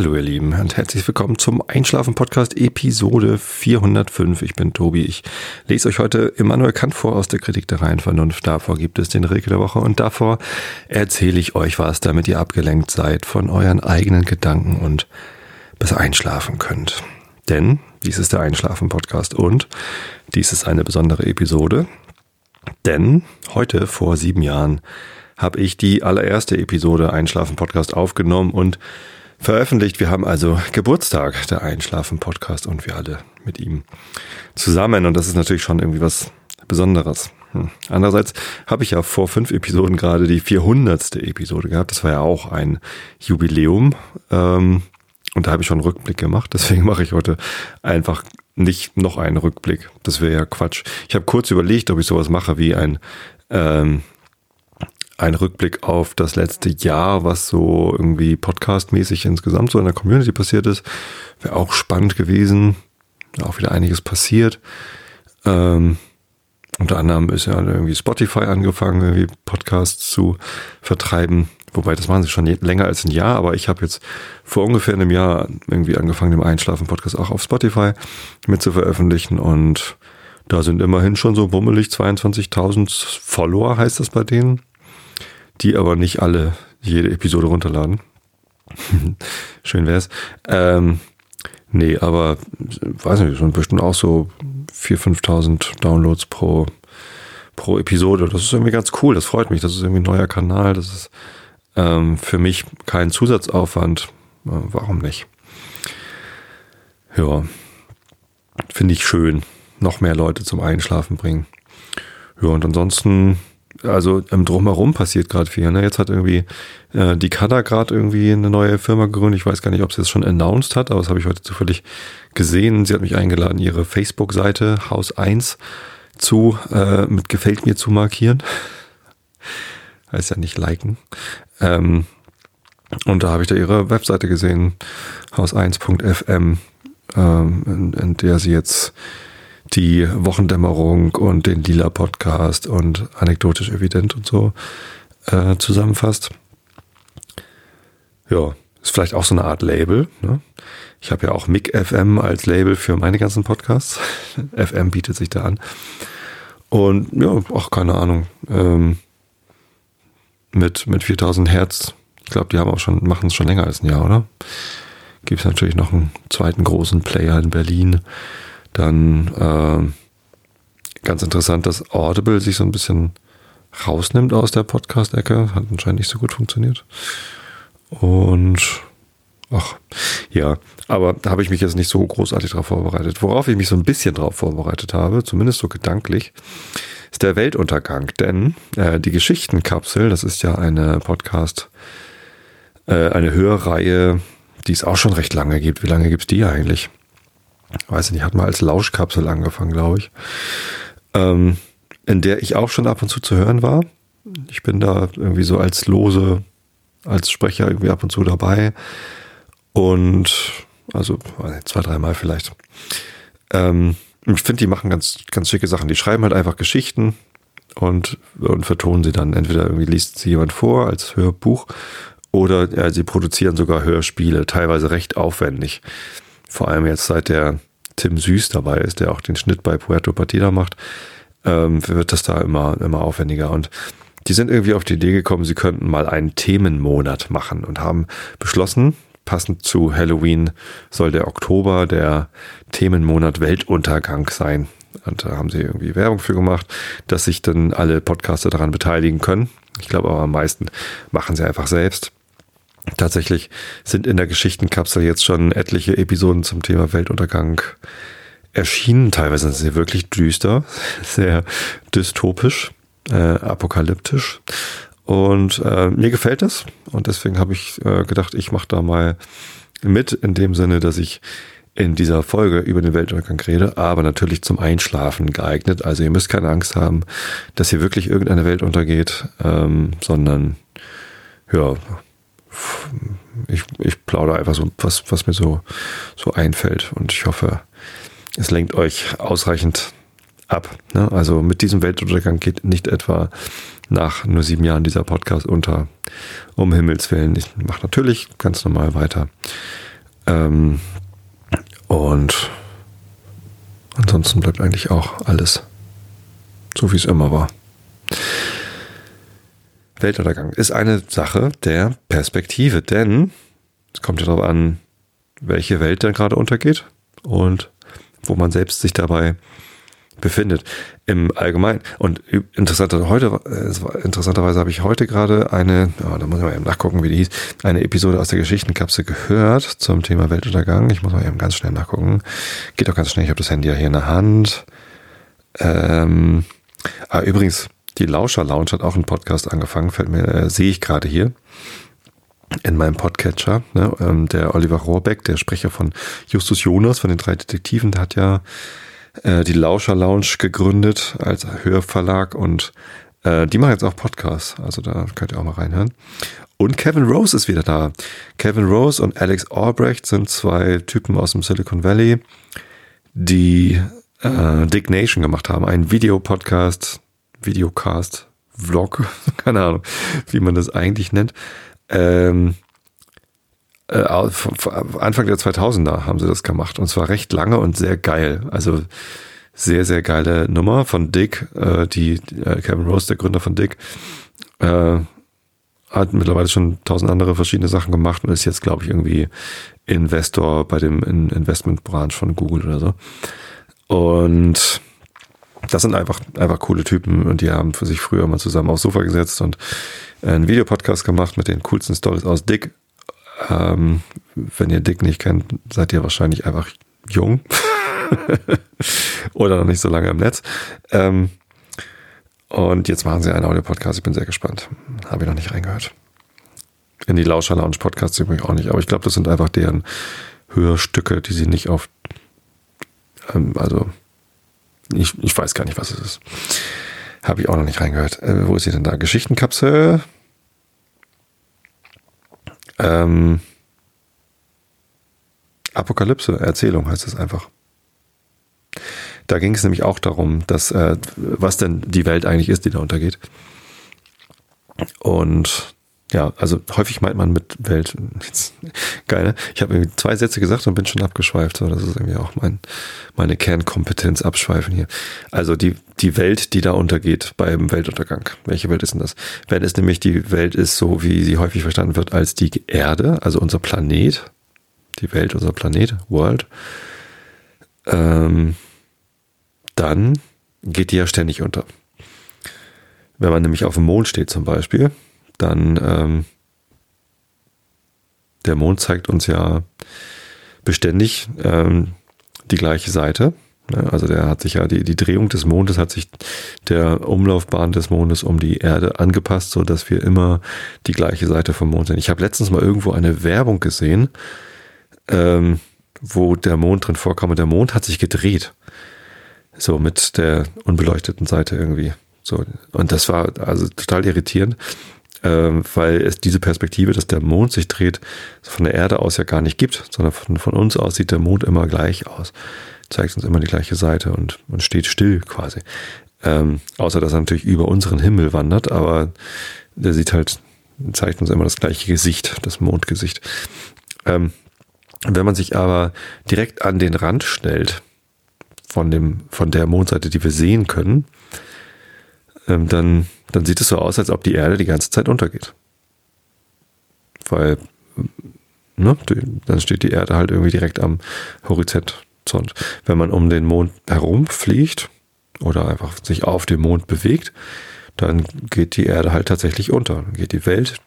Hallo ihr Lieben und herzlich willkommen zum Einschlafen Podcast Episode 405. Ich bin Tobi. Ich lese euch heute Immanuel Kant vor aus der Kritik der reinen Vernunft. Davor gibt es den Regel der Woche und davor erzähle ich euch was, damit ihr abgelenkt seid von euren eigenen Gedanken und bis einschlafen könnt. Denn dies ist der Einschlafen Podcast und dies ist eine besondere Episode. Denn heute vor sieben Jahren habe ich die allererste Episode Einschlafen Podcast aufgenommen und veröffentlicht. Wir haben also Geburtstag, der Einschlafen-Podcast und wir alle mit ihm zusammen. Und das ist natürlich schon irgendwie was Besonderes. Hm. Andererseits habe ich ja vor fünf Episoden gerade die 400. Episode gehabt. Das war ja auch ein Jubiläum. Ähm, und da habe ich schon einen Rückblick gemacht. Deswegen mache ich heute einfach nicht noch einen Rückblick. Das wäre ja Quatsch. Ich habe kurz überlegt, ob ich sowas mache wie ein ähm, ein Rückblick auf das letzte Jahr, was so irgendwie podcastmäßig insgesamt so in der Community passiert ist. Wäre auch spannend gewesen. Auch wieder einiges passiert. Ähm, unter anderem ist ja irgendwie Spotify angefangen, irgendwie Podcasts zu vertreiben. Wobei, das machen sie schon länger als ein Jahr, aber ich habe jetzt vor ungefähr einem Jahr irgendwie angefangen, dem Einschlafen-Podcast auch auf Spotify mit zu veröffentlichen und da sind immerhin schon so bummelig 22.000 Follower, heißt das bei denen die aber nicht alle jede Episode runterladen. Schön wär's. Ähm, nee, aber weiß nicht, sind bestimmt auch so 4.000, 5.000 Downloads pro, pro Episode. Das ist irgendwie ganz cool, das freut mich. Das ist irgendwie ein neuer Kanal. Das ist ähm, für mich kein Zusatzaufwand. Äh, warum nicht? Ja, finde ich schön. Noch mehr Leute zum Einschlafen bringen. Ja, und ansonsten also im Drumherum passiert gerade viel. Ne? Jetzt hat irgendwie äh, die Kada gerade irgendwie eine neue Firma gegründet. Ich weiß gar nicht, ob sie das schon announced hat, aber das habe ich heute zufällig gesehen. Sie hat mich eingeladen, ihre Facebook-Seite Haus 1 zu äh, mit gefällt mir zu markieren. heißt ja nicht liken. Ähm, und da habe ich da ihre Webseite gesehen, haus1.fm, ähm, in, in der sie jetzt die Wochendämmerung und den Lila Podcast und anekdotisch evident und so äh, zusammenfasst. Ja, ist vielleicht auch so eine Art Label. Ne? Ich habe ja auch MIG FM als Label für meine ganzen Podcasts. FM bietet sich da an. Und ja, auch keine Ahnung. Ähm, mit, mit 4000 Hertz. Ich glaube, die haben auch schon, machen es schon länger als ein Jahr, oder? Gibt es natürlich noch einen zweiten großen Player in Berlin, dann äh, ganz interessant, dass Audible sich so ein bisschen rausnimmt aus der Podcast-Ecke. Hat anscheinend nicht so gut funktioniert. Und ach, ja, aber da habe ich mich jetzt nicht so großartig darauf vorbereitet. Worauf ich mich so ein bisschen darauf vorbereitet habe, zumindest so gedanklich, ist der Weltuntergang. Denn äh, die Geschichtenkapsel, das ist ja eine Podcast, äh, eine Hörreihe, die es auch schon recht lange gibt. Wie lange gibt es die eigentlich? Weiß ich nicht, hat mal als Lauschkapsel angefangen, glaube ich, ähm, in der ich auch schon ab und zu zu hören war. Ich bin da irgendwie so als Lose, als Sprecher irgendwie ab und zu dabei. Und also zwei, dreimal vielleicht. Ähm, ich finde, die machen ganz, ganz schicke Sachen. Die schreiben halt einfach Geschichten und, und vertonen sie dann. Entweder irgendwie liest sie jemand vor als Hörbuch oder ja, sie produzieren sogar Hörspiele, teilweise recht aufwendig vor allem jetzt seit der Tim Süß dabei ist, der auch den Schnitt bei Puerto Partida macht, ähm, wird das da immer, immer aufwendiger. Und die sind irgendwie auf die Idee gekommen, sie könnten mal einen Themenmonat machen und haben beschlossen, passend zu Halloween soll der Oktober der Themenmonat Weltuntergang sein. Und da haben sie irgendwie Werbung für gemacht, dass sich dann alle Podcaster daran beteiligen können. Ich glaube aber am meisten machen sie einfach selbst. Tatsächlich sind in der Geschichtenkapsel jetzt schon etliche Episoden zum Thema Weltuntergang erschienen. Teilweise sind sie wirklich düster, sehr dystopisch, äh, apokalyptisch. Und äh, mir gefällt das. Und deswegen habe ich äh, gedacht, ich mache da mal mit, in dem Sinne, dass ich in dieser Folge über den Weltuntergang rede, aber natürlich zum Einschlafen geeignet. Also ihr müsst keine Angst haben, dass hier wirklich irgendeine Welt untergeht, ähm, sondern ja, ich, ich plaudere einfach so, was, was mir so, so einfällt. Und ich hoffe, es lenkt euch ausreichend ab. Ne? Also mit diesem Weltuntergang geht nicht etwa nach nur sieben Jahren dieser Podcast unter. Um Himmels Willen. Ich mache natürlich ganz normal weiter. Ähm, und ansonsten bleibt eigentlich auch alles so, wie es immer war. Weltuntergang ist eine Sache der Perspektive, denn es kommt ja darauf an, welche Welt denn gerade untergeht und wo man selbst sich dabei befindet im Allgemeinen. Und interessanter, heute, äh, interessanterweise habe ich heute gerade eine, oh, da muss ich mal eben nachgucken, wie die hieß, eine Episode aus der Geschichtenkapsel gehört zum Thema Weltuntergang. Ich muss mal eben ganz schnell nachgucken. Geht doch ganz schnell, ich habe das Handy ja hier in der Hand. Ähm, ah, übrigens, die Lauscher Lounge hat auch einen Podcast angefangen, fällt mir, äh, sehe ich gerade hier in meinem Podcatcher. Ne? Ähm, der Oliver Rohrbeck, der Sprecher von Justus Jonas von den drei Detektiven, der hat ja äh, die Lauscher Lounge gegründet als Hörverlag und äh, die machen jetzt auch Podcasts. Also da könnt ihr auch mal reinhören. Und Kevin Rose ist wieder da. Kevin Rose und Alex Albrecht sind zwei Typen aus dem Silicon Valley, die äh, Dick gemacht haben. Ein Videopodcast, Videocast, Vlog, keine Ahnung, wie man das eigentlich nennt. Ähm, äh, Anfang der 2000er haben sie das gemacht und zwar recht lange und sehr geil. Also sehr, sehr geile Nummer von Dick, äh, die äh, Kevin Rose, der Gründer von Dick, äh, hat mittlerweile schon tausend andere verschiedene Sachen gemacht und ist jetzt, glaube ich, irgendwie Investor bei dem Investmentbranch von Google oder so. Und das sind einfach, einfach coole Typen und die haben für sich früher mal zusammen aufs Sofa gesetzt und einen Videopodcast gemacht mit den coolsten Stories aus Dick. Ähm, wenn ihr Dick nicht kennt, seid ihr wahrscheinlich einfach jung oder noch nicht so lange im Netz. Ähm, und jetzt machen sie einen Audio-Podcast. Ich bin sehr gespannt. Habe ich noch nicht reingehört. In die Lauscher Lounge Podcasts übrigens auch nicht. Aber ich glaube, das sind einfach deren Hörstücke, die sie nicht auf, ähm, also, ich, ich weiß gar nicht, was es ist. Habe ich auch noch nicht reingehört. Äh, wo ist sie denn da? Geschichtenkapsel. Ähm, Apokalypse, Erzählung heißt es einfach. Da ging es nämlich auch darum, dass äh, was denn die Welt eigentlich ist, die da untergeht. Und ja, also häufig meint man mit Welt, jetzt, geil, ne? Ich habe irgendwie zwei Sätze gesagt und bin schon abgeschweift. So, das ist irgendwie auch mein, meine Kernkompetenz abschweifen hier. Also die, die Welt, die da untergeht beim Weltuntergang. Welche Welt ist denn das? Wenn es nämlich die Welt ist, so wie sie häufig verstanden wird, als die Erde, also unser Planet, die Welt, unser Planet, World, ähm, dann geht die ja ständig unter. Wenn man nämlich auf dem Mond steht zum Beispiel, dann ähm, der Mond zeigt uns ja beständig ähm, die gleiche Seite. Also der hat sich ja die, die Drehung des Mondes hat sich der Umlaufbahn des Mondes um die Erde angepasst, so dass wir immer die gleiche Seite vom Mond sehen. Ich habe letztens mal irgendwo eine Werbung gesehen, ähm, wo der Mond drin vorkam und der Mond hat sich gedreht. So mit der unbeleuchteten Seite irgendwie. So. Und das war also total irritierend weil es diese Perspektive, dass der Mond sich dreht, von der Erde aus ja gar nicht gibt, sondern von, von uns aus sieht der Mond immer gleich aus, zeigt uns immer die gleiche Seite und, und steht still quasi. Ähm, außer dass er natürlich über unseren Himmel wandert, aber der sieht halt, zeigt uns immer das gleiche Gesicht, das Mondgesicht. Ähm, wenn man sich aber direkt an den Rand stellt von dem, von der Mondseite, die wir sehen können, ähm, dann dann sieht es so aus, als ob die Erde die ganze Zeit untergeht. Weil, ne, dann steht die Erde halt irgendwie direkt am Horizont. Wenn man um den Mond herumfliegt oder einfach sich auf dem Mond bewegt, dann geht die Erde halt tatsächlich unter. Dann geht die Welt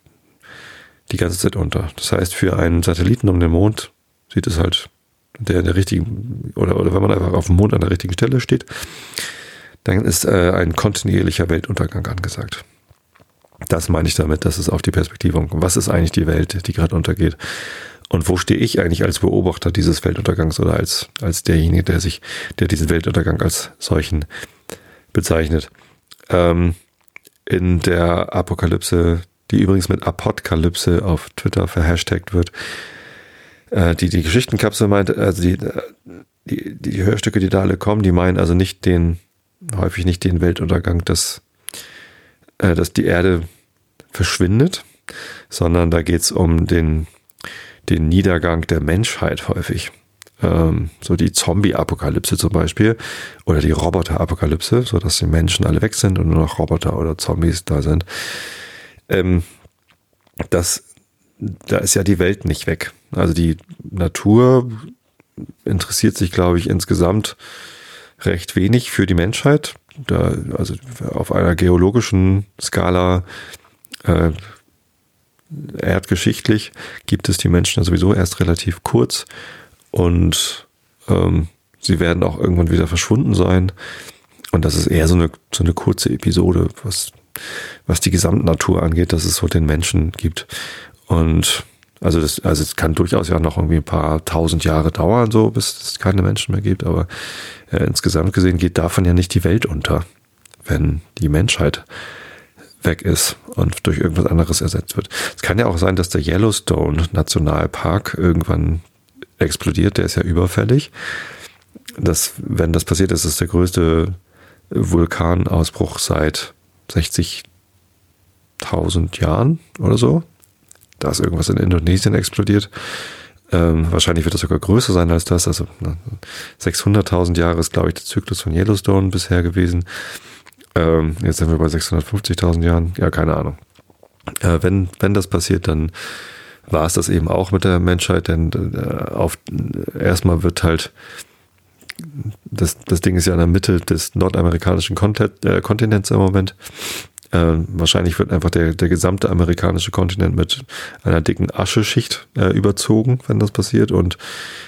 die ganze Zeit unter. Das heißt, für einen Satelliten um den Mond sieht es halt der in der richtigen, oder, oder wenn man einfach auf dem Mond an der richtigen Stelle steht, dann ist äh, ein kontinuierlicher Weltuntergang angesagt. Das meine ich damit, das ist auf die Perspektive. Was ist eigentlich die Welt, die gerade untergeht? Und wo stehe ich eigentlich als Beobachter dieses Weltuntergangs oder als, als derjenige, der sich, der diesen Weltuntergang als solchen bezeichnet? Ähm, in der Apokalypse, die übrigens mit Apokalypse auf Twitter verhashtagt wird, äh, die die Geschichtenkapsel meint, also die, die, die Hörstücke, die da alle kommen, die meinen also nicht den häufig nicht den Weltuntergang, dass, äh, dass die Erde verschwindet, sondern da geht es um den, den Niedergang der Menschheit häufig. Ähm, so die Zombie-Apokalypse zum Beispiel oder die Roboter-Apokalypse, so dass die Menschen alle weg sind und nur noch Roboter oder Zombies da sind. Ähm, das, da ist ja die Welt nicht weg. Also die Natur interessiert sich, glaube ich, insgesamt recht wenig für die Menschheit. Da, also auf einer geologischen Skala äh, erdgeschichtlich gibt es die Menschen sowieso erst relativ kurz und ähm, sie werden auch irgendwann wieder verschwunden sein. Und das ist eher so eine, so eine kurze Episode, was, was die Gesamtnatur angeht, dass es so den Menschen gibt. Und also das, also es kann durchaus ja noch irgendwie ein paar tausend Jahre dauern, so bis es keine Menschen mehr gibt, aber äh, insgesamt gesehen geht davon ja nicht die Welt unter, wenn die Menschheit weg ist und durch irgendwas anderes ersetzt wird. Es kann ja auch sein, dass der Yellowstone Nationalpark irgendwann explodiert, der ist ja überfällig. Das, wenn das passiert, ist es der größte Vulkanausbruch seit 60.000 Jahren oder so da ist irgendwas in Indonesien explodiert. Ähm, wahrscheinlich wird das sogar größer sein als das. Also 600.000 Jahre ist, glaube ich, der Zyklus von Yellowstone bisher gewesen. Ähm, jetzt sind wir bei 650.000 Jahren. Ja, keine Ahnung. Äh, wenn, wenn das passiert, dann war es das eben auch mit der Menschheit, denn äh, auf, erstmal wird halt das, das Ding ist ja in der Mitte des nordamerikanischen äh, Kontinents im Moment. Äh, wahrscheinlich wird einfach der, der gesamte amerikanische Kontinent mit einer dicken Ascheschicht äh, überzogen, wenn das passiert. Und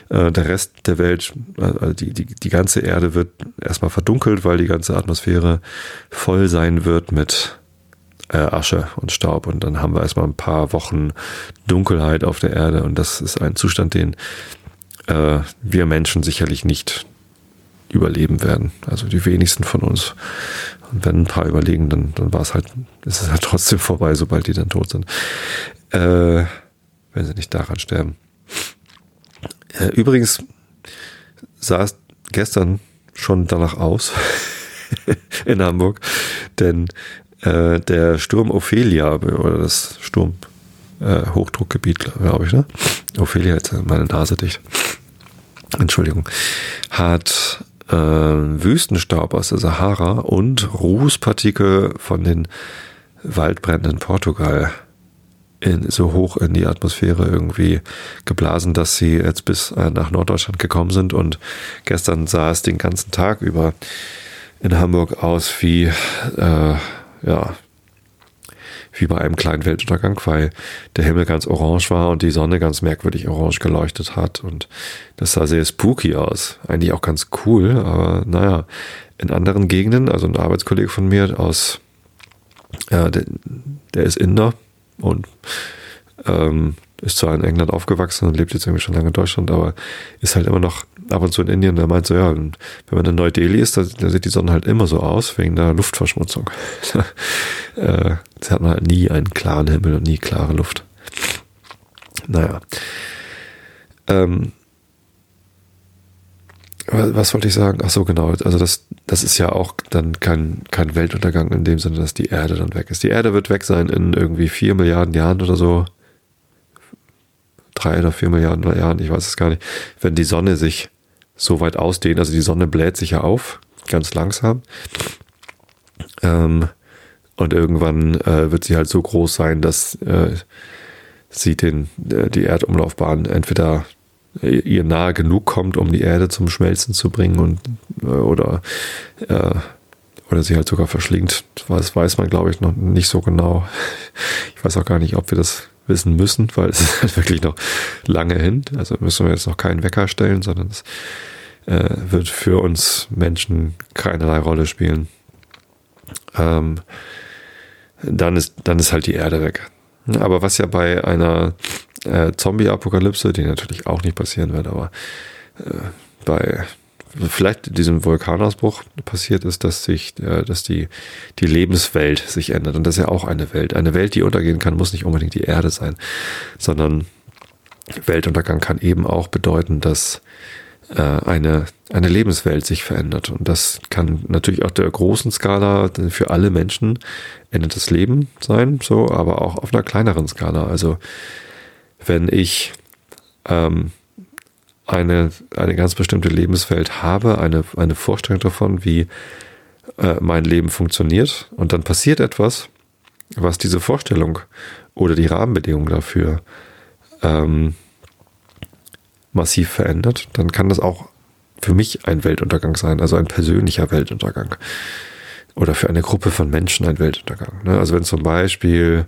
äh, der Rest der Welt, also die, die, die ganze Erde wird erstmal verdunkelt, weil die ganze Atmosphäre voll sein wird mit äh, Asche und Staub. Und dann haben wir erstmal ein paar Wochen Dunkelheit auf der Erde. Und das ist ein Zustand, den äh, wir Menschen sicherlich nicht überleben werden. Also die wenigsten von uns. Und wenn ein paar überlegen, dann, dann war es halt, ist es halt trotzdem vorbei, sobald die dann tot sind. Äh, wenn sie nicht daran sterben. Äh, übrigens sah es gestern schon danach aus in Hamburg, denn äh, der Sturm Ophelia oder das Sturm äh, Hochdruckgebiet, glaube ich, ne? Ophelia jetzt meine Nase dicht. Entschuldigung, hat äh, Wüstenstaub aus der Sahara und Rußpartikel von den Waldbränden in Portugal in, so hoch in die Atmosphäre irgendwie geblasen, dass sie jetzt bis äh, nach Norddeutschland gekommen sind. Und gestern sah es den ganzen Tag über in Hamburg aus wie äh, ja wie bei einem kleinen Weltuntergang, weil der Himmel ganz orange war und die Sonne ganz merkwürdig orange geleuchtet hat. Und das sah sehr spooky aus. Eigentlich auch ganz cool, aber naja, in anderen Gegenden, also ein Arbeitskollege von mir aus, äh, der, der ist Inder und ähm, ist zwar in England aufgewachsen und lebt jetzt irgendwie schon lange in Deutschland, aber ist halt immer noch ab und zu in Indien. Der meint so, ja, wenn man in Neu-Delhi ist, da, da, sieht die Sonne halt immer so aus, wegen der Luftverschmutzung. äh, sie hat man halt nie einen klaren Himmel und nie klare Luft. Naja. Ähm, was wollte ich sagen? Ach so, genau. Also das, das ist ja auch dann kein, kein Weltuntergang in dem Sinne, dass die Erde dann weg ist. Die Erde wird weg sein in irgendwie vier Milliarden Jahren oder so drei oder vier Milliarden Jahren, ich weiß es gar nicht, wenn die Sonne sich so weit ausdehnt, also die Sonne bläht sich ja auf, ganz langsam. Ähm, und irgendwann äh, wird sie halt so groß sein, dass äh, sie den, äh, die Erdumlaufbahn entweder äh, ihr nahe genug kommt, um die Erde zum Schmelzen zu bringen und äh, oder äh, oder sie halt sogar verschlingt. Das weiß man, glaube ich, noch nicht so genau. Ich weiß auch gar nicht, ob wir das wissen müssen, weil es ist halt wirklich noch lange hin. Also müssen wir jetzt noch keinen Wecker stellen, sondern es äh, wird für uns Menschen keinerlei Rolle spielen. Ähm, dann ist, dann ist halt die Erde weg. Aber was ja bei einer äh, Zombie-Apokalypse, die natürlich auch nicht passieren wird, aber äh, bei vielleicht diesem Vulkanausbruch passiert ist, dass sich, äh, dass die, die Lebenswelt sich ändert. Und das ist ja auch eine Welt. Eine Welt, die untergehen kann, muss nicht unbedingt die Erde sein, sondern Weltuntergang kann eben auch bedeuten, dass äh, eine, eine Lebenswelt sich verändert. Und das kann natürlich auf der großen Skala für alle Menschen endet das Leben sein, so, aber auch auf einer kleineren Skala. Also wenn ich ähm, eine, eine ganz bestimmte Lebenswelt habe, eine, eine Vorstellung davon, wie äh, mein Leben funktioniert und dann passiert etwas, was diese Vorstellung oder die Rahmenbedingungen dafür ähm, massiv verändert, dann kann das auch für mich ein Weltuntergang sein, also ein persönlicher Weltuntergang. Oder für eine Gruppe von Menschen ein Weltuntergang. Ne? Also wenn zum Beispiel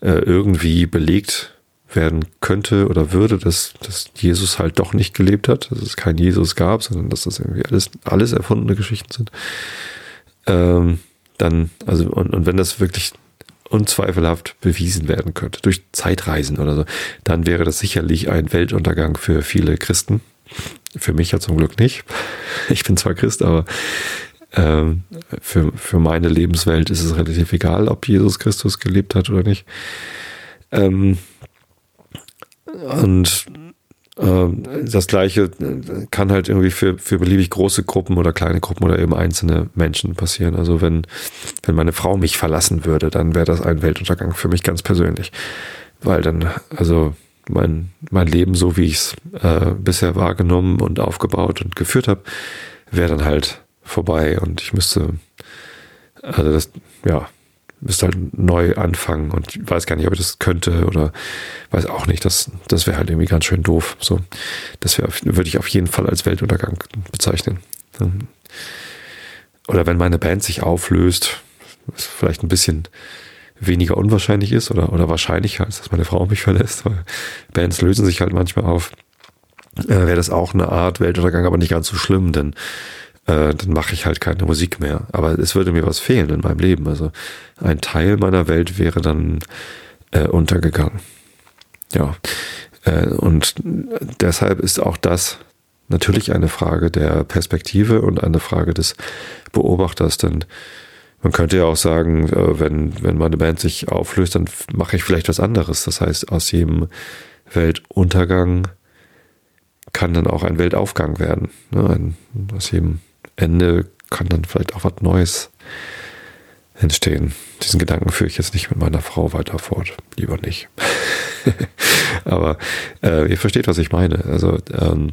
äh, irgendwie belegt werden könnte oder würde, dass, dass Jesus halt doch nicht gelebt hat, dass es keinen Jesus gab, sondern dass das irgendwie alles, alles erfundene Geschichten sind. Ähm, dann, also, und, und wenn das wirklich unzweifelhaft bewiesen werden könnte, durch Zeitreisen oder so, dann wäre das sicherlich ein Weltuntergang für viele Christen. Für mich ja zum Glück nicht. Ich bin zwar Christ, aber ähm, für, für meine Lebenswelt ist es relativ egal, ob Jesus Christus gelebt hat oder nicht. Ähm, und ähm, das gleiche kann halt irgendwie für, für beliebig große Gruppen oder kleine Gruppen oder eben einzelne Menschen passieren. Also wenn, wenn meine Frau mich verlassen würde, dann wäre das ein Weltuntergang für mich ganz persönlich. Weil dann, also mein, mein Leben, so wie ich es äh, bisher wahrgenommen und aufgebaut und geführt habe, wäre dann halt vorbei und ich müsste, also das, ja, müsste halt neu anfangen und ich weiß gar nicht, ob ich das könnte oder weiß auch nicht. Das, das wäre halt irgendwie ganz schön doof. So, das würde ich auf jeden Fall als Weltuntergang bezeichnen. Oder wenn meine Band sich auflöst, was vielleicht ein bisschen weniger unwahrscheinlich ist oder, oder wahrscheinlicher, als dass meine Frau mich verlässt, weil Bands lösen sich halt manchmal auf, äh, wäre das auch eine Art Weltuntergang, aber nicht ganz so schlimm, denn äh, dann mache ich halt keine Musik mehr. Aber es würde mir was fehlen in meinem Leben. Also ein Teil meiner Welt wäre dann äh, untergegangen. Ja. Äh, und deshalb ist auch das natürlich eine Frage der Perspektive und eine Frage des Beobachters, denn man könnte ja auch sagen, äh, wenn, wenn meine Band sich auflöst, dann mache ich vielleicht was anderes. Das heißt, aus jedem Weltuntergang kann dann auch ein Weltaufgang werden. Ne? Ein, aus jedem Ende kann dann vielleicht auch was Neues entstehen. Diesen Gedanken führe ich jetzt nicht mit meiner Frau weiter fort. Lieber nicht. Aber äh, ihr versteht, was ich meine. Also ähm,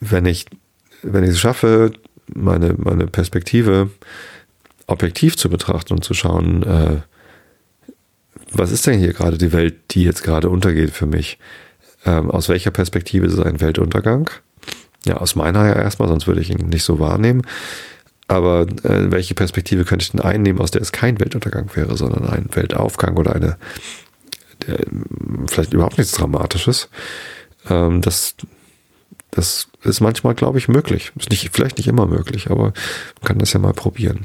wenn ich wenn ich es schaffe, meine meine Perspektive objektiv zu betrachten und zu schauen, äh, was ist denn hier gerade die Welt, die jetzt gerade untergeht für mich? Ähm, aus welcher Perspektive ist es ein Weltuntergang? Ja, aus meiner ja erstmal, sonst würde ich ihn nicht so wahrnehmen. Aber äh, welche Perspektive könnte ich denn einnehmen, aus der es kein Weltuntergang wäre, sondern ein Weltaufgang oder eine, der, vielleicht überhaupt nichts Dramatisches? Ähm, das, das ist manchmal, glaube ich, möglich. Ist nicht, vielleicht nicht immer möglich, aber man kann das ja mal probieren.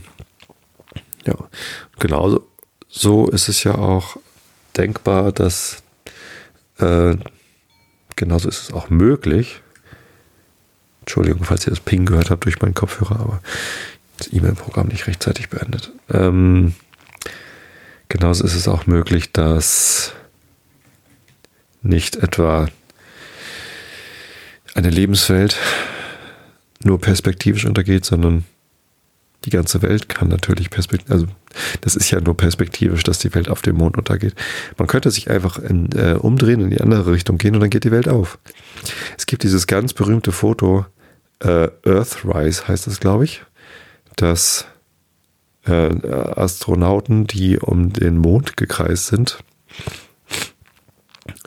Ja, genauso so ist es ja auch denkbar, dass äh, genauso ist es auch möglich, Entschuldigung, falls ihr das Ping gehört habt durch meinen Kopfhörer, aber das E-Mail-Programm nicht rechtzeitig beendet. Ähm, genauso ist es auch möglich, dass nicht etwa eine Lebenswelt nur perspektivisch untergeht, sondern die ganze Welt kann natürlich perspektivisch, also das ist ja nur perspektivisch, dass die Welt auf dem Mond untergeht. Man könnte sich einfach in, äh, umdrehen, in die andere Richtung gehen und dann geht die Welt auf. Es gibt dieses ganz berühmte Foto äh, Earthrise heißt es, glaube ich, dass äh, Astronauten, die um den Mond gekreist sind,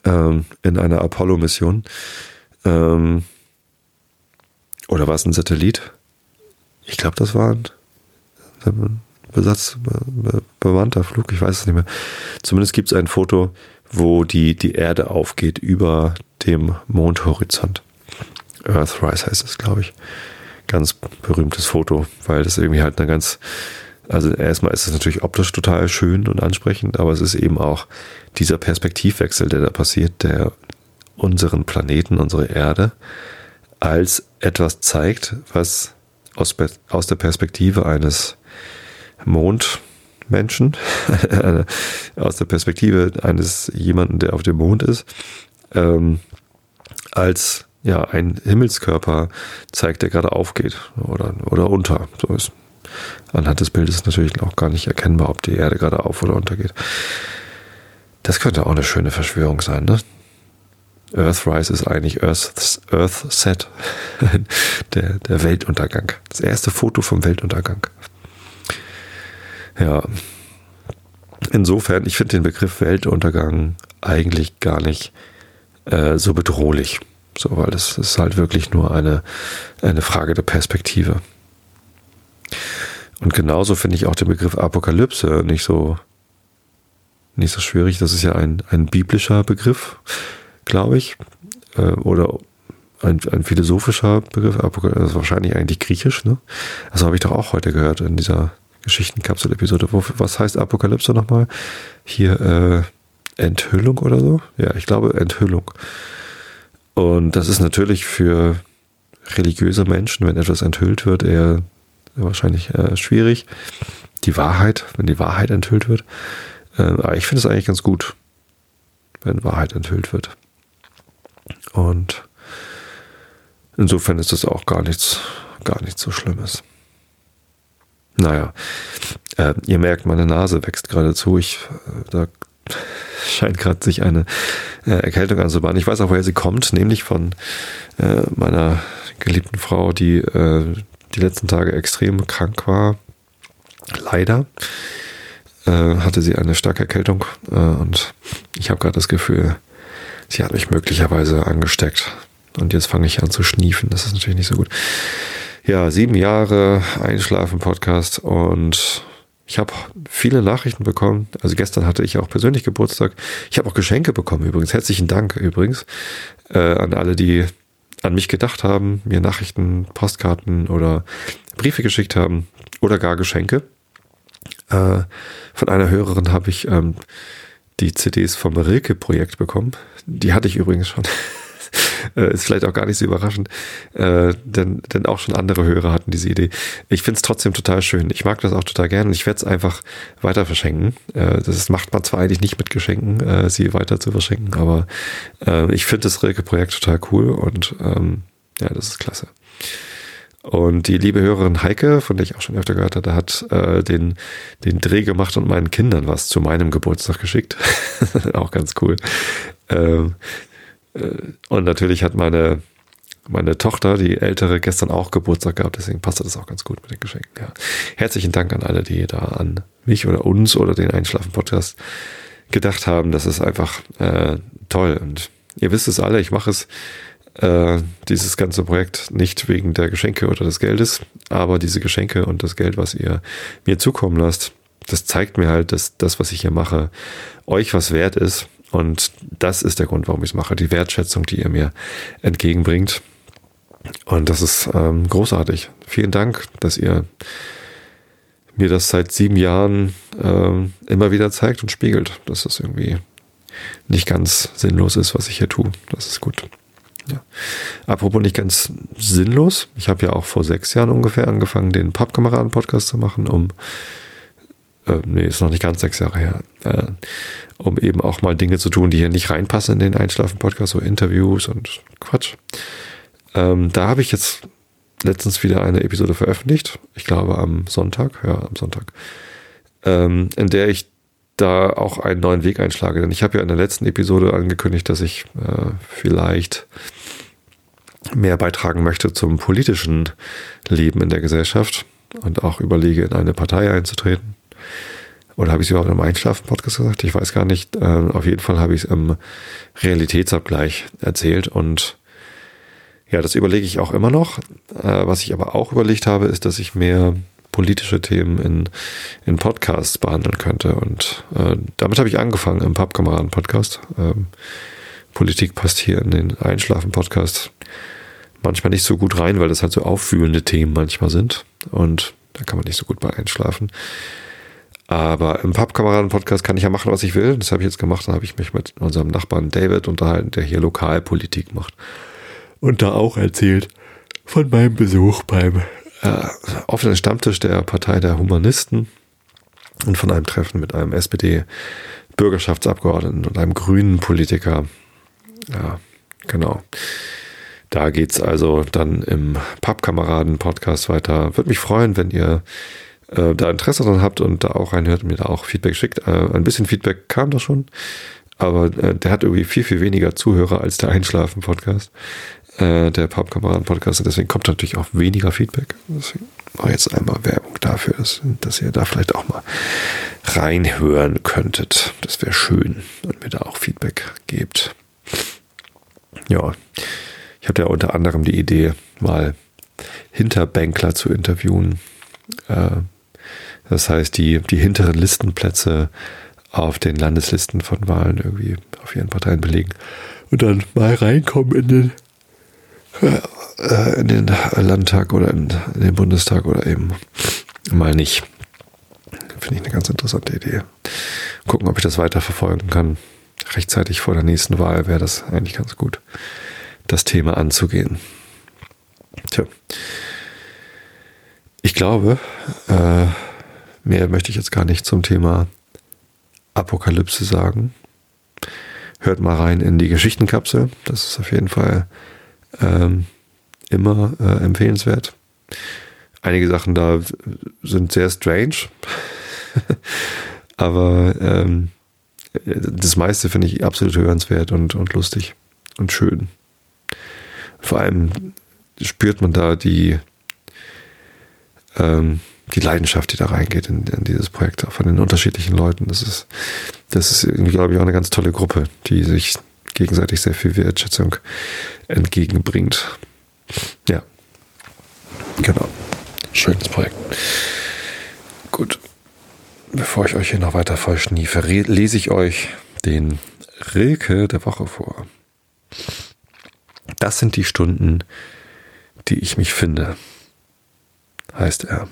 ähm, in einer Apollo-Mission, ähm, oder war es ein Satellit? Ich glaube, das war ein Besatz, bewandter Flug, ich weiß es nicht mehr. Zumindest gibt es ein Foto, wo die, die Erde aufgeht über dem Mondhorizont. Earthrise heißt es, glaube ich. Ganz berühmtes Foto, weil das irgendwie halt eine ganz, also erstmal ist es natürlich optisch total schön und ansprechend, aber es ist eben auch dieser Perspektivwechsel, der da passiert, der unseren Planeten, unsere Erde als etwas zeigt, was aus, aus der Perspektive eines Mondmenschen, aus der Perspektive eines jemanden, der auf dem Mond ist, ähm, als ja, ein Himmelskörper zeigt, der gerade aufgeht oder, oder unter. So ist anhand des Bildes natürlich auch gar nicht erkennbar, ob die Erde gerade auf oder untergeht. Das könnte auch eine schöne Verschwörung sein, ne? Earthrise ist eigentlich Earth, Earthset, der, der Weltuntergang. Das erste Foto vom Weltuntergang. Ja. Insofern, ich finde den Begriff Weltuntergang eigentlich gar nicht äh, so bedrohlich. So, weil das ist halt wirklich nur eine, eine Frage der Perspektive. Und genauso finde ich auch den Begriff Apokalypse nicht so, nicht so schwierig. Das ist ja ein, ein biblischer Begriff, glaube ich. Äh, oder ein, ein philosophischer Begriff, Apokalypse, also wahrscheinlich eigentlich griechisch, ne? Also habe ich doch auch heute gehört in dieser Geschichtenkapsel-Episode. Was heißt Apokalypse nochmal? Hier äh, Enthüllung oder so? Ja, ich glaube Enthüllung. Und das ist natürlich für religiöse Menschen, wenn etwas enthüllt wird, eher wahrscheinlich äh, schwierig. Die Wahrheit, wenn die Wahrheit enthüllt wird. Äh, aber ich finde es eigentlich ganz gut, wenn Wahrheit enthüllt wird. Und insofern ist das auch gar nichts, gar nichts so Schlimmes. Naja, äh, ihr merkt, meine Nase wächst gerade zu. Ich, äh, da scheint gerade sich eine äh, Erkältung anzubahnen. Ich weiß auch, woher sie kommt, nämlich von äh, meiner geliebten Frau, die äh, die letzten Tage extrem krank war. Leider äh, hatte sie eine starke Erkältung äh, und ich habe gerade das Gefühl, sie hat mich möglicherweise angesteckt. Und jetzt fange ich an zu schniefen. Das ist natürlich nicht so gut. Ja, sieben Jahre Einschlafen-Podcast und ich habe viele Nachrichten bekommen. Also gestern hatte ich auch persönlich Geburtstag. Ich habe auch Geschenke bekommen übrigens. Herzlichen Dank übrigens äh, an alle, die an mich gedacht haben, mir Nachrichten, Postkarten oder Briefe geschickt haben oder gar Geschenke. Äh, von einer Hörerin habe ich ähm, die CDs vom Rilke-Projekt bekommen. Die hatte ich übrigens schon. äh, ist vielleicht auch gar nicht so überraschend, äh, denn, denn auch schon andere Hörer hatten diese Idee. Ich finde es trotzdem total schön. Ich mag das auch total gerne und ich werde es einfach weiter verschenken. Äh, das macht man zwar eigentlich nicht mit Geschenken, äh, sie weiter zu verschenken, aber äh, ich finde das Rilke-Projekt total cool und ähm, ja, das ist klasse. Und die liebe Hörerin Heike, von der ich auch schon öfter gehört hatte, hat äh, den, den Dreh gemacht und meinen Kindern was zu meinem Geburtstag geschickt. auch ganz cool. Ähm, äh, und natürlich hat meine, meine Tochter, die ältere, gestern auch Geburtstag gehabt, deswegen passt das auch ganz gut mit den Geschenken. Ja. Herzlichen Dank an alle, die da an mich oder uns oder den Einschlafen-Podcast gedacht haben. Das ist einfach äh, toll. Und ihr wisst es alle, ich mache es, äh, dieses ganze Projekt nicht wegen der Geschenke oder des Geldes, aber diese Geschenke und das Geld, was ihr mir zukommen lasst, das zeigt mir halt, dass das, was ich hier mache, euch was wert ist und das ist der Grund, warum ich es mache. Die Wertschätzung, die ihr mir entgegenbringt. Und das ist ähm, großartig. Vielen Dank, dass ihr mir das seit sieben Jahren ähm, immer wieder zeigt und spiegelt, dass das irgendwie nicht ganz sinnlos ist, was ich hier tue. Das ist gut. Ja. Apropos nicht ganz sinnlos. Ich habe ja auch vor sechs Jahren ungefähr angefangen, den Pappkameraden-Podcast zu machen, um äh, nee, ist noch nicht ganz sechs Jahre her, äh, um eben auch mal Dinge zu tun, die hier nicht reinpassen in den Einschlafen-Podcast, so Interviews und Quatsch. Ähm, da habe ich jetzt letztens wieder eine Episode veröffentlicht, ich glaube am Sonntag, ja, am Sonntag, ähm, in der ich da auch einen neuen Weg einschlage. Denn ich habe ja in der letzten Episode angekündigt, dass ich äh, vielleicht mehr beitragen möchte zum politischen Leben in der Gesellschaft und auch überlege, in eine Partei einzutreten. Oder habe ich es überhaupt im Einschlafen-Podcast gesagt? Ich weiß gar nicht. Äh, auf jeden Fall habe ich es im Realitätsabgleich erzählt und ja, das überlege ich auch immer noch. Äh, was ich aber auch überlegt habe, ist, dass ich mehr politische Themen in, in Podcasts behandeln könnte. Und äh, damit habe ich angefangen im Pappkameraden-Podcast. Ähm, Politik passt hier in den Einschlafen-Podcast manchmal nicht so gut rein, weil das halt so auffühlende Themen manchmal sind. Und da kann man nicht so gut bei einschlafen. Aber im Pappkameraden-Podcast kann ich ja machen, was ich will. Das habe ich jetzt gemacht. Dann habe ich mich mit unserem Nachbarn David unterhalten, der hier Lokalpolitik macht. Und da auch erzählt von meinem Besuch beim äh, offenen Stammtisch der Partei der Humanisten und von einem Treffen mit einem SPD-Bürgerschaftsabgeordneten und einem grünen Politiker. Ja, genau. Da geht's also dann im Pappkameraden-Podcast weiter. Würde mich freuen, wenn ihr äh, da Interesse dran habt und da auch reinhört und mir da auch Feedback schickt. Äh, ein bisschen Feedback kam da schon, aber äh, der hat irgendwie viel, viel weniger Zuhörer als der Einschlafen-Podcast, äh, der Pappkameraden-Podcast. Deswegen kommt natürlich auch weniger Feedback. Deswegen mache ich jetzt einmal Werbung dafür, dass, dass ihr da vielleicht auch mal reinhören könntet. Das wäre schön und mir da auch Feedback gebt. Ja, ich habe ja unter anderem die Idee, mal Hinterbänkler zu interviewen. Äh, das heißt, die, die hinteren Listenplätze auf den Landeslisten von Wahlen irgendwie auf ihren Parteien belegen und dann mal reinkommen in den, äh, in den Landtag oder in, in den Bundestag oder eben mal nicht. Finde ich eine ganz interessante Idee. Gucken, ob ich das weiter verfolgen kann. Rechtzeitig vor der nächsten Wahl wäre das eigentlich ganz gut, das Thema anzugehen. Tja. Ich glaube, äh, mehr möchte ich jetzt gar nicht zum Thema Apokalypse sagen. Hört mal rein in die Geschichtenkapsel. Das ist auf jeden Fall ähm, immer äh, empfehlenswert. Einige Sachen da sind sehr strange, aber ähm, das meiste finde ich absolut hörenswert und, und lustig und schön. Vor allem spürt man da die, ähm, die Leidenschaft, die da reingeht in, in, dieses Projekt, auch von den unterschiedlichen Leuten. Das ist, das ist glaube ich, auch eine ganz tolle Gruppe, die sich gegenseitig sehr viel Wertschätzung entgegenbringt. Ja. Genau. Schönes Projekt. Gut. Bevor ich euch hier noch weiter vollschniefe, lese ich euch den Rilke der Woche vor. Das sind die Stunden, die ich mich finde, heißt er.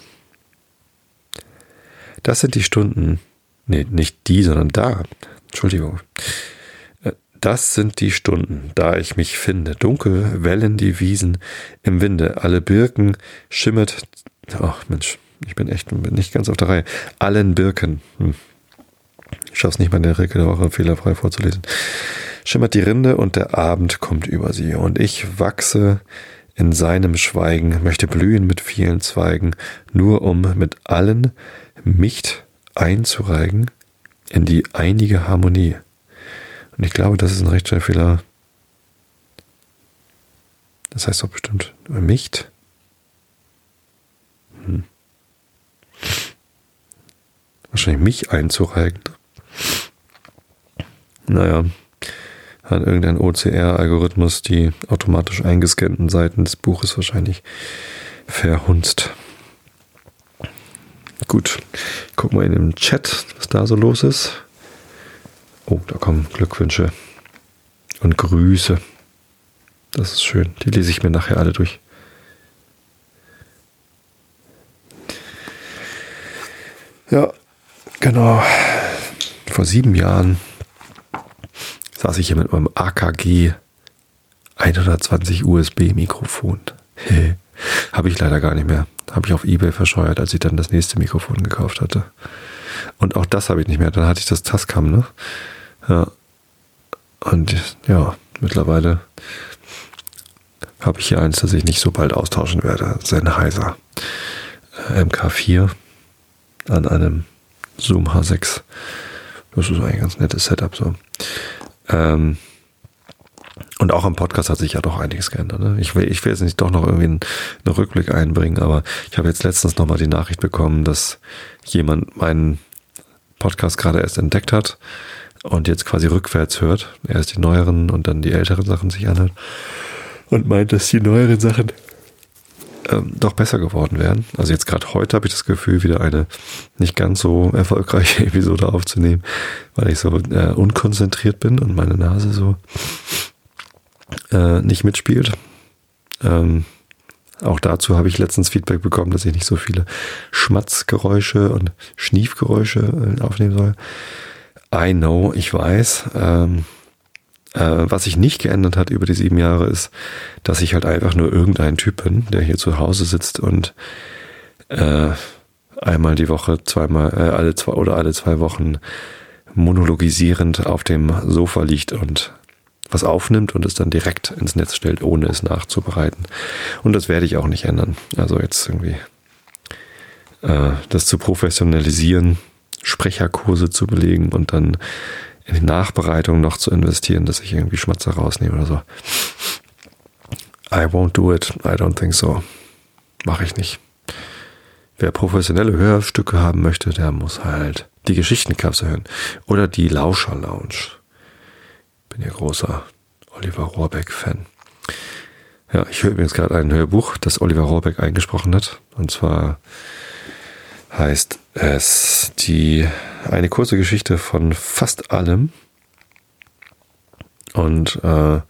Das sind die Stunden, nee, nicht die, sondern da, Entschuldigung. Äh, das sind die Stunden, da ich mich finde. Dunkel wellen die Wiesen im Winde, alle Birken schimmert, ach Mensch, ich bin echt bin nicht ganz auf der Reihe. Allen Birken. Hm. Ich schaff's nicht mal den Rilke der Woche fehlerfrei vorzulesen. Schimmert die Rinde und der Abend kommt über sie und ich wachse in seinem Schweigen, möchte blühen mit vielen Zweigen, nur um mit allen mich einzureigen in die einige Harmonie. Und ich glaube, das ist ein Rechtschreibfehler. Das heißt doch bestimmt Micht. Hm. Wahrscheinlich mich einzureigen. Naja, hat irgendein OCR-Algorithmus die automatisch eingescannten Seiten des Buches wahrscheinlich verhunzt. Gut, gucken wir in den Chat, was da so los ist. Oh, da kommen Glückwünsche und Grüße. Das ist schön. Die lese ich mir nachher alle durch. Ja, genau. Vor sieben Jahren saß ich hier mit meinem AKG 120 USB Mikrofon. Habe ich leider gar nicht mehr. Habe ich auf Ebay verscheuert, als ich dann das nächste Mikrofon gekauft hatte. Und auch das habe ich nicht mehr. Dann hatte ich das Tascam, ne? Ja. Und ja, mittlerweile habe ich hier eins, das ich nicht so bald austauschen werde. Sennheiser äh, MK4 an einem Zoom H6. Das ist ein ganz nettes Setup so. Ähm, und auch am Podcast hat sich ja doch einiges geändert. Ne? Ich, will, ich will jetzt nicht doch noch irgendwie einen, einen Rückblick einbringen, aber ich habe jetzt letztens nochmal die Nachricht bekommen, dass jemand meinen Podcast gerade erst entdeckt hat und jetzt quasi rückwärts hört. Erst die neueren und dann die älteren Sachen sich anhört. Und meint, dass die neueren Sachen ähm, doch besser geworden wären. Also jetzt gerade heute habe ich das Gefühl, wieder eine nicht ganz so erfolgreiche Episode aufzunehmen, weil ich so äh, unkonzentriert bin und meine Nase so äh, nicht mitspielt. Ähm, auch dazu habe ich letztens Feedback bekommen, dass ich nicht so viele Schmatzgeräusche und Schniefgeräusche äh, aufnehmen soll. I know, ich weiß. Ähm, äh, was sich nicht geändert hat über die sieben Jahre ist, dass ich halt einfach nur irgendein Typ bin, der hier zu Hause sitzt und äh, einmal die Woche, zweimal, äh, alle zwei oder alle zwei Wochen monologisierend auf dem Sofa liegt und was aufnimmt und es dann direkt ins Netz stellt, ohne es nachzubereiten. Und das werde ich auch nicht ändern. Also jetzt irgendwie äh, das zu professionalisieren, Sprecherkurse zu belegen und dann in die Nachbereitung noch zu investieren, dass ich irgendwie Schmatzer rausnehme oder so. I won't do it. I don't think so. Mache ich nicht. Wer professionelle Hörstücke haben möchte, der muss halt die Geschichtenklasse hören. Oder die Lauscher Lounge. Bin ja großer Oliver Rohrbeck-Fan. Ja, ich höre übrigens gerade ein Hörbuch, das Oliver Rohrbeck eingesprochen hat. Und zwar heißt es die eine kurze Geschichte von fast allem und äh,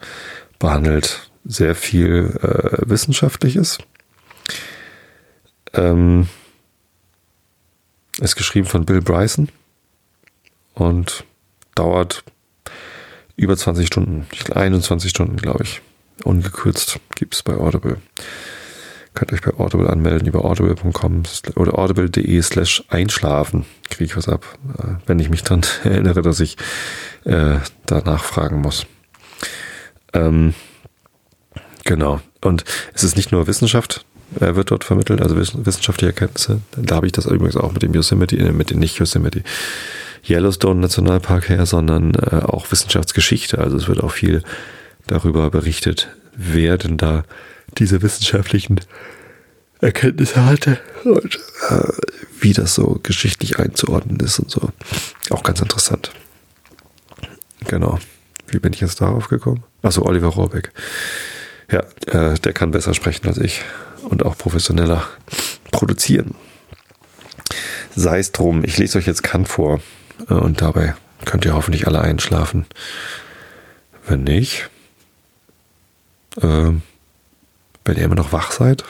behandelt sehr viel äh, Wissenschaftliches. Ähm, ist geschrieben von Bill Bryson und dauert über 20 Stunden, 21 Stunden, glaube ich. Ungekürzt gibt es bei Audible. Könnt euch bei Audible anmelden über audible.com oder audible.de slash einschlafen. Kriege ich was ab, äh, wenn ich mich dann erinnere, dass ich äh, danach fragen muss. Ähm, genau. Und es ist nicht nur Wissenschaft, äh, wird dort vermittelt, also wissenschaftliche Erkenntnisse. Da habe ich das übrigens auch mit dem Yosemite, äh, mit dem nicht Yosemite Yellowstone Nationalpark her, sondern äh, auch Wissenschaftsgeschichte. Also es wird auch viel darüber berichtet, wer denn da diese wissenschaftlichen Erkenntnisse hatte und äh, wie das so geschichtlich einzuordnen ist und so. Auch ganz interessant. Genau. Wie bin ich jetzt darauf gekommen? Achso, Oliver Rohrbeck. Ja, äh, der kann besser sprechen als ich und auch professioneller produzieren. Sei es drum, ich lese euch jetzt Kant vor äh, und dabei könnt ihr hoffentlich alle einschlafen. Wenn nicht, äh, wenn ihr immer noch wach seid,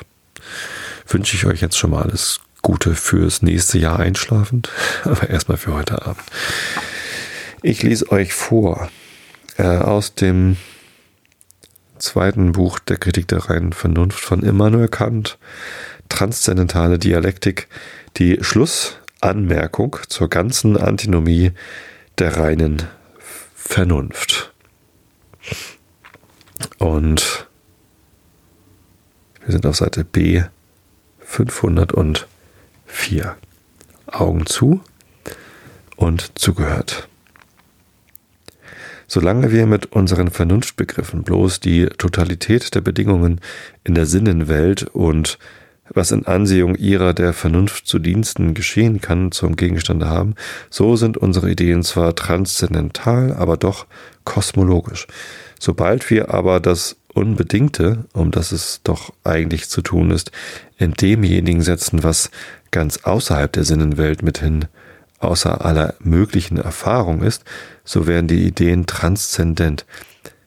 wünsche ich euch jetzt schon mal alles Gute fürs nächste Jahr einschlafend, aber erstmal für heute Abend. Ich lese euch vor äh, aus dem zweiten Buch der Kritik der reinen Vernunft von Immanuel Kant, Transzendentale Dialektik, die Schlussanmerkung zur ganzen Antinomie der reinen Vernunft. Und wir sind auf Seite B 504. Augen zu und zugehört. Solange wir mit unseren Vernunftbegriffen bloß die Totalität der Bedingungen in der Sinnenwelt und was in Ansehung ihrer der Vernunft zu Diensten geschehen kann, zum Gegenstande haben, so sind unsere Ideen zwar transzendental, aber doch kosmologisch. Sobald wir aber das Unbedingte, um das es doch eigentlich zu tun ist, in demjenigen setzen, was ganz außerhalb der Sinnenwelt mithin außer aller möglichen Erfahrung ist, so werden die Ideen transzendent.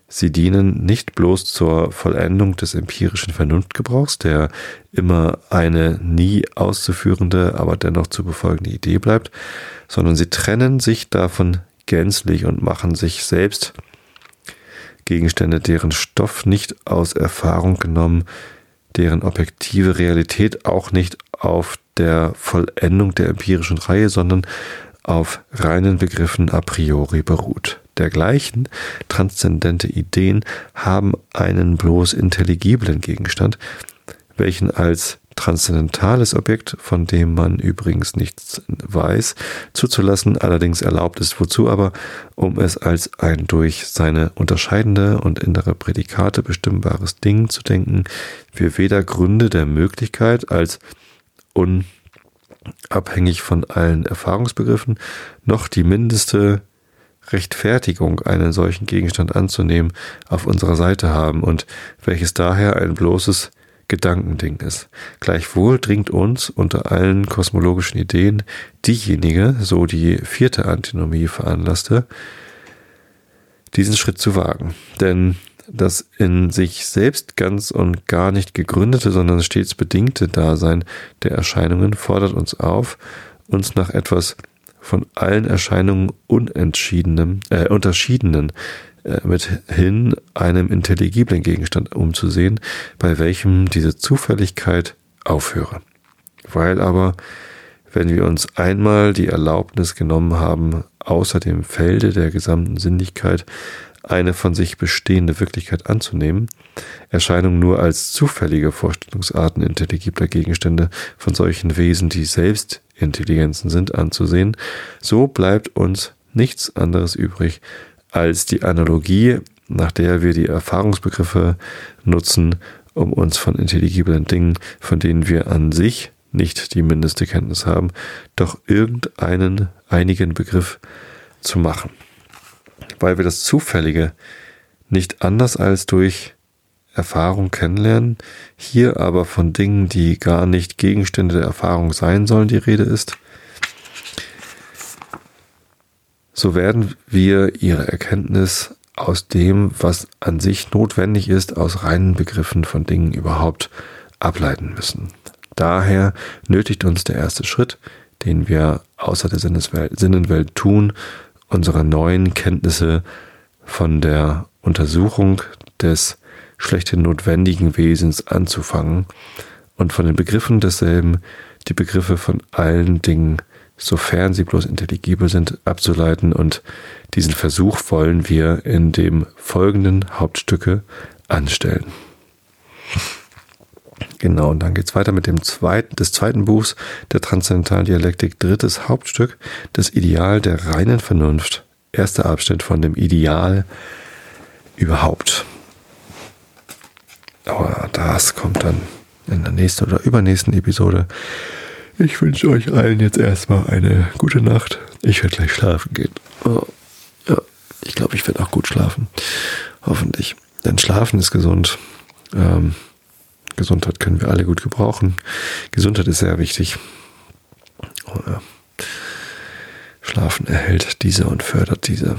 Sie dienen nicht bloß zur Vollendung des empirischen Vernunftgebrauchs, der immer eine nie auszuführende, aber dennoch zu befolgende Idee bleibt, sondern sie trennen sich davon gänzlich und machen sich selbst Gegenstände, deren Stoff nicht aus Erfahrung genommen, deren objektive Realität auch nicht auf der Vollendung der empirischen Reihe, sondern auf reinen Begriffen a priori beruht. Dergleichen transzendente Ideen haben einen bloß intelligiblen Gegenstand, welchen als transzendentales Objekt, von dem man übrigens nichts weiß, zuzulassen, allerdings erlaubt ist, wozu aber, um es als ein durch seine unterscheidende und innere Prädikate bestimmbares Ding zu denken, wir weder Gründe der Möglichkeit als unabhängig von allen Erfahrungsbegriffen, noch die mindeste Rechtfertigung, einen solchen Gegenstand anzunehmen, auf unserer Seite haben. Und welches daher ein bloßes Gedankending ist. Gleichwohl dringt uns unter allen kosmologischen Ideen diejenige, so die vierte Antinomie veranlasste, diesen Schritt zu wagen. Denn das in sich selbst ganz und gar nicht gegründete, sondern stets bedingte Dasein der Erscheinungen fordert uns auf, uns nach etwas von allen Erscheinungen unentschiedenem, äh, unterschiedenen mithin einem intelligiblen Gegenstand umzusehen, bei welchem diese Zufälligkeit aufhöre. Weil aber, wenn wir uns einmal die Erlaubnis genommen haben, außer dem Felde der gesamten Sinnlichkeit eine von sich bestehende Wirklichkeit anzunehmen, Erscheinungen nur als zufällige Vorstellungsarten intelligibler Gegenstände von solchen Wesen, die selbst Intelligenzen sind, anzusehen, so bleibt uns nichts anderes übrig als die Analogie, nach der wir die Erfahrungsbegriffe nutzen, um uns von intelligiblen Dingen, von denen wir an sich nicht die mindeste Kenntnis haben, doch irgendeinen einigen Begriff zu machen. Weil wir das Zufällige nicht anders als durch Erfahrung kennenlernen, hier aber von Dingen, die gar nicht Gegenstände der Erfahrung sein sollen, die Rede ist, so werden wir ihre Erkenntnis aus dem, was an sich notwendig ist, aus reinen Begriffen von Dingen überhaupt ableiten müssen. Daher nötigt uns der erste Schritt, den wir außer der Sinnenwelt tun, unsere neuen Kenntnisse von der Untersuchung des schlechthin notwendigen Wesens anzufangen und von den Begriffen desselben die Begriffe von allen Dingen, sofern sie bloß intelligibel sind, abzuleiten und diesen Versuch wollen wir in dem folgenden Hauptstücke anstellen. Genau, und dann geht's weiter mit dem zweiten, des zweiten Buchs der Transzendentalen Dialektik, drittes Hauptstück, das Ideal der reinen Vernunft. Erster Abschnitt von dem Ideal überhaupt. Aber das kommt dann in der nächsten oder übernächsten Episode. Ich wünsche euch allen jetzt erstmal eine gute Nacht. Ich werde gleich schlafen gehen. Oh, ja, ich glaube, ich werde auch gut schlafen. Hoffentlich. Denn Schlafen ist gesund. Ähm, Gesundheit können wir alle gut gebrauchen. Gesundheit ist sehr wichtig. Oh, ja. Schlafen erhält diese und fördert diese.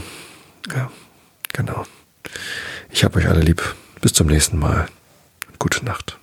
Ja, genau. Ich habe euch alle lieb. Bis zum nächsten Mal. Gute Nacht.